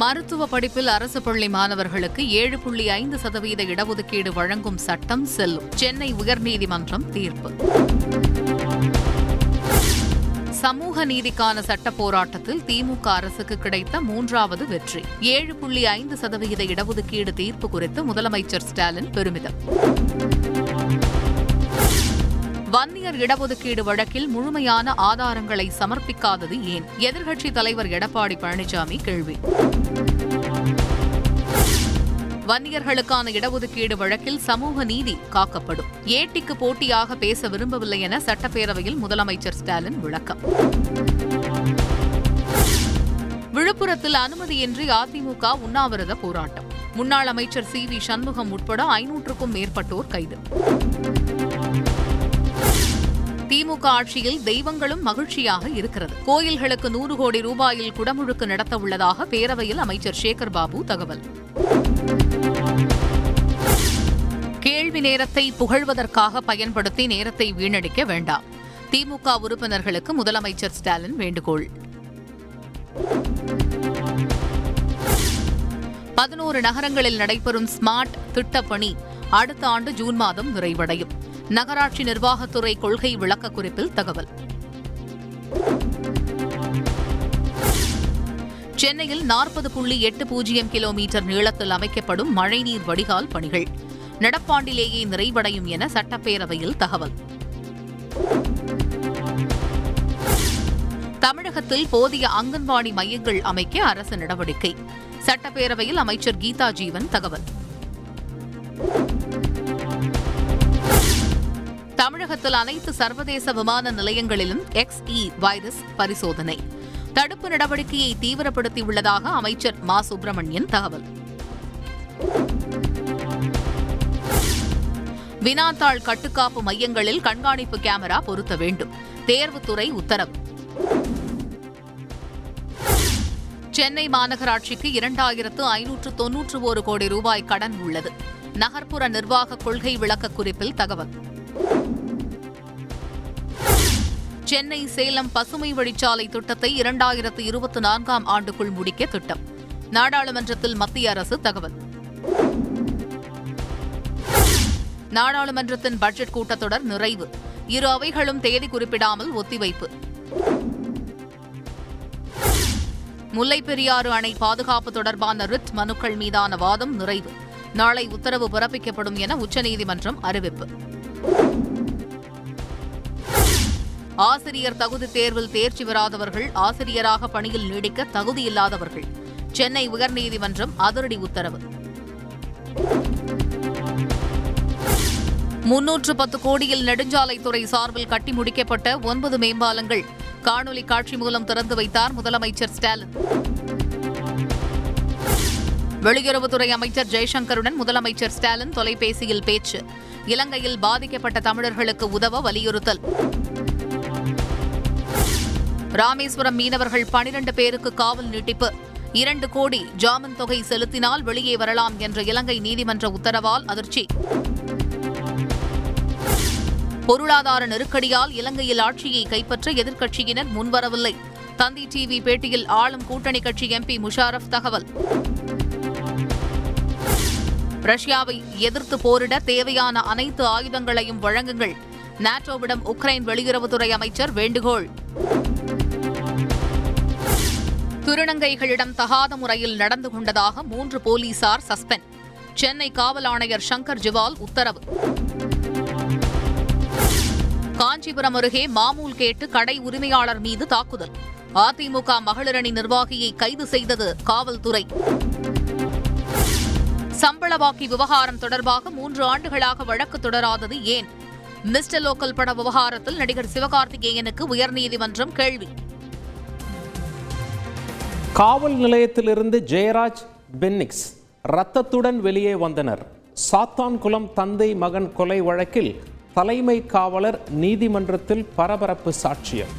மருத்துவ படிப்பில் அரசு பள்ளி மாணவர்களுக்கு ஏழு புள்ளி ஐந்து சதவீத இடஒதுக்கீடு வழங்கும் சட்டம் செல்லும். சென்னை உயர்நீதிமன்றம் தீர்ப்பு. சமூக நீதிக்கான சட்ட போராட்டத்தில் திமுக அரசுக்கு கிடைத்த மூன்றாவது வெற்றி. ஏழு புள்ளி ஐந்து சதவிகித இடஒதுக்கீடு தீர்ப்பு குறித்து முதலமைச்சர் ஸ்டாலின் பெருமிதம். வன்னியர் இடஒதுக்கீடு வழக்கில் முழுமையான ஆதாரங்களை சமர்ப்பிக்காதது ஏன்? எதிர்க்கட்சித் தலைவர் எடப்பாடி பழனிசாமி கேள்வி. வன்னியர்களுக்கான இடஒதுக்கீடு வழக்கில் சமூக நீதி காக்கப்படும். ஏட்டிக்கு போட்டியாக பேச விரும்பவில்லை என சட்டப்பேரவையில் முதலமைச்சர் ஸ்டாலின் விளக்கம். விழுப்புரத்தில் அனுமதியின்றி அதிமுக உண்ணாவிரத போராட்டம். முன்னாள் அமைச்சர் சி வி சண்முகம் உட்பட ஐநூற்றுக்கும் மேற்பட்டோர் கைது. திமுக ஆட்சியில் தெய்வங்களும் மகிழ்ச்சியாக இருக்கிறது. கோயில்களுக்கு நூறு கோடி ரூபாயில் குடமுழுக்கு நடத்த உள்ளதாக பேரவையில் அமைச்சர் சேகர் பாபு தகவல். கேள்வி நேரத்தை புகழ்வதற்காக பயன்படுத்தி நேரத்தை வீணடிக்க வேண்டாம். திமுக உறுப்பினர்களுக்கு முதலமைச்சர் ஸ்டாலின் வேண்டுகோள். பதினோரு நகரங்களில் நடைபெறும் ஸ்மார்ட் திட்டப்பணி அடுத்த ஆண்டு ஜூன் மாதம் நிறைவடையும். நகராட்சி நிர்வாகத்துறை கொள்கை விளக்க குறிப்பில் தகவல். சென்னையில் நாற்பது புள்ளி எட்டு பூஜ்ஜியம் கிலோமீட்டர் நீளத்தில் அமைக்கப்படும் மழைநீர் வடிகால் பணிகள். நடப்பாண்டிலேயே நிறைவடையும் என சட்டப்பேரவையில் தகவல். தமிழகத்தில் போதிய அங்கன்வாடி மையங்கள் அமைக்க அரசு நடவடிக்கை. சட்டப்பேரவையில் அமைச்சர் கீதா ஜீவன் தகவல். தமிழகத்தில் அனைத்து சர்வதேச விமான நிலையங்களிலும் எக்ஸ் இ வைரஸ் பரிசோதனை. தடுப்பு நடவடிக்கையை தீவிரப்படுத்தியுள்ளதாக அமைச்சர் மா. சுப்பிரமணியன் தகவல். வினாத்தாள் கட்டுக்காப்பு மையங்களில் கண்காணிப்பு கேமரா பொருத்த வேண்டும். தேர்வுத்துறை உத்தரவு. சென்னை மாநகராட்சிக்கு இரண்டாயிரத்து ஐநூற்று தொன்னூற்று ஒரு கோடி ரூபாய் கடன் உள்ளது. நகர்ப்புற நிர்வாக கொள்கை விளக்க குறிப்பில் தகவல். சென்னை சேலம் பசுமை வழிச்சாலை திட்டத்தை இரண்டாயிரத்து இருபத்தி நான்காம் ஆண்டுக்குள் முடிக்க திட்டம். நாடாளுமன்றத்தில் மத்திய அரசு தகவல். நாடாளுமன்றத்தின் பட்ஜெட் கூட்டத்தொடர் நிறைவு. இரு அவைகளும் தேதி குறிப்பிடாமல் ஒத்திவைப்பு. முல்லைப்பெரியாறு அணை பாதுகாப்பு தொடர்பான ரிட் மனுக்கள் மீதான வாதம் நிறைவு. நாளை உத்தரவு பிறப்பிக்கப்படும் என உச்சநீதிமன்றம் அறிவிப்பு. ஆசிரியர் தகுதி தேர்வில் தேர்ச்சி பெறாதவர்கள் ஆசிரியராக பணியில் நீடிக்க தகுதியில்லாதவர்கள் சென்னை உயர்நீதிமன்றம் அதிரடி உத்தரவு. முன்னூற்று பத்து கோடியில் நெடுஞ்சாலைத்துறை சார்பில் கட்டி முடிக்கப்பட்ட ஒன்பது மேம்பாலங்கள். காணொலி காட்சி மூலம் திறந்து வைத்தார் முதலமைச்சர் ஸ்டாலின். வெளியுறவுத்துறை அமைச்சர் ஜெய்சங்கருடன் முதலமைச்சர் ஸ்டாலின் தொலைபேசியில் பேச்சு. இலங்கையில் பாதிக்கப்பட்ட தமிழர்களுக்கு உதவ வலியுறுத்தல். ராமேஸ்வரம் மீனவர்கள் பனிரண்டு பேருக்கு காவல் நீட்டிப்பு. இரண்டு கோடி ஜாமீன் தொகை செலுத்தினால் வெளியே வரலாம் என்ற இலங்கை நீதிமன்ற உத்தரவால் அதிர்ச்சி. பொருளாதார நெருக்கடியால் இலங்கையில் ஆட்சியை கைப்பற்ற எதிர்க்கட்சியினர் முன்வரவில்லை. தந்தி டிவி பேட்டியில் ஆளும் கூட்டணி கட்சி எம்பி முஷாரப் தகவல். ரஷ்யாவை எதிர்த்து போரிட தேவையான அனைத்து ஆயுதங்களையும் வழங்குங்கள். நாட்டோவிடம் உக்ரைன் வெளியுறவுத்துறை அமைச்சர் வேண்டுகோள். திருநங்கைகளிடம் தகாத முறையில் நடந்து கொண்டதாக மூன்று போலீசார் சஸ்பெண்ட். சென்னை காவல் ஆணையர் சங்கர் ஜிவால் உத்தரவு. காஞ்சிபுரம் அருகே மாமூல் கேட்டு கடை உரிமையாளர் மீது தாக்குதல். அதிமுக மகளிரணி நிர்வாகியை கைது செய்தது காவல்துறை. சம்பளவாக்கி விவகாரம் தொடர்பாக மூன்று ஆண்டுகளாக வழக்கு தொடராதது ஏன்? மிஸ்டர் லோக்கல் பட விவகாரத்தில் நடிகர் சிவகார்த்திகேயனுக்கு உயர்நீதிமன்றம் கேள்வி. காவல் நிலையத்திலிருந்து ஜெயராஜ் பென்னிக்ஸ் ரத்தத்துடன் வெளியே வந்தனர். சாத்தான்குளம் தந்தை மகன் கொலை வழக்கில் தலைமை காவலர் நீதிமன்றத்தில் பரபரப்பு சாட்சியம்.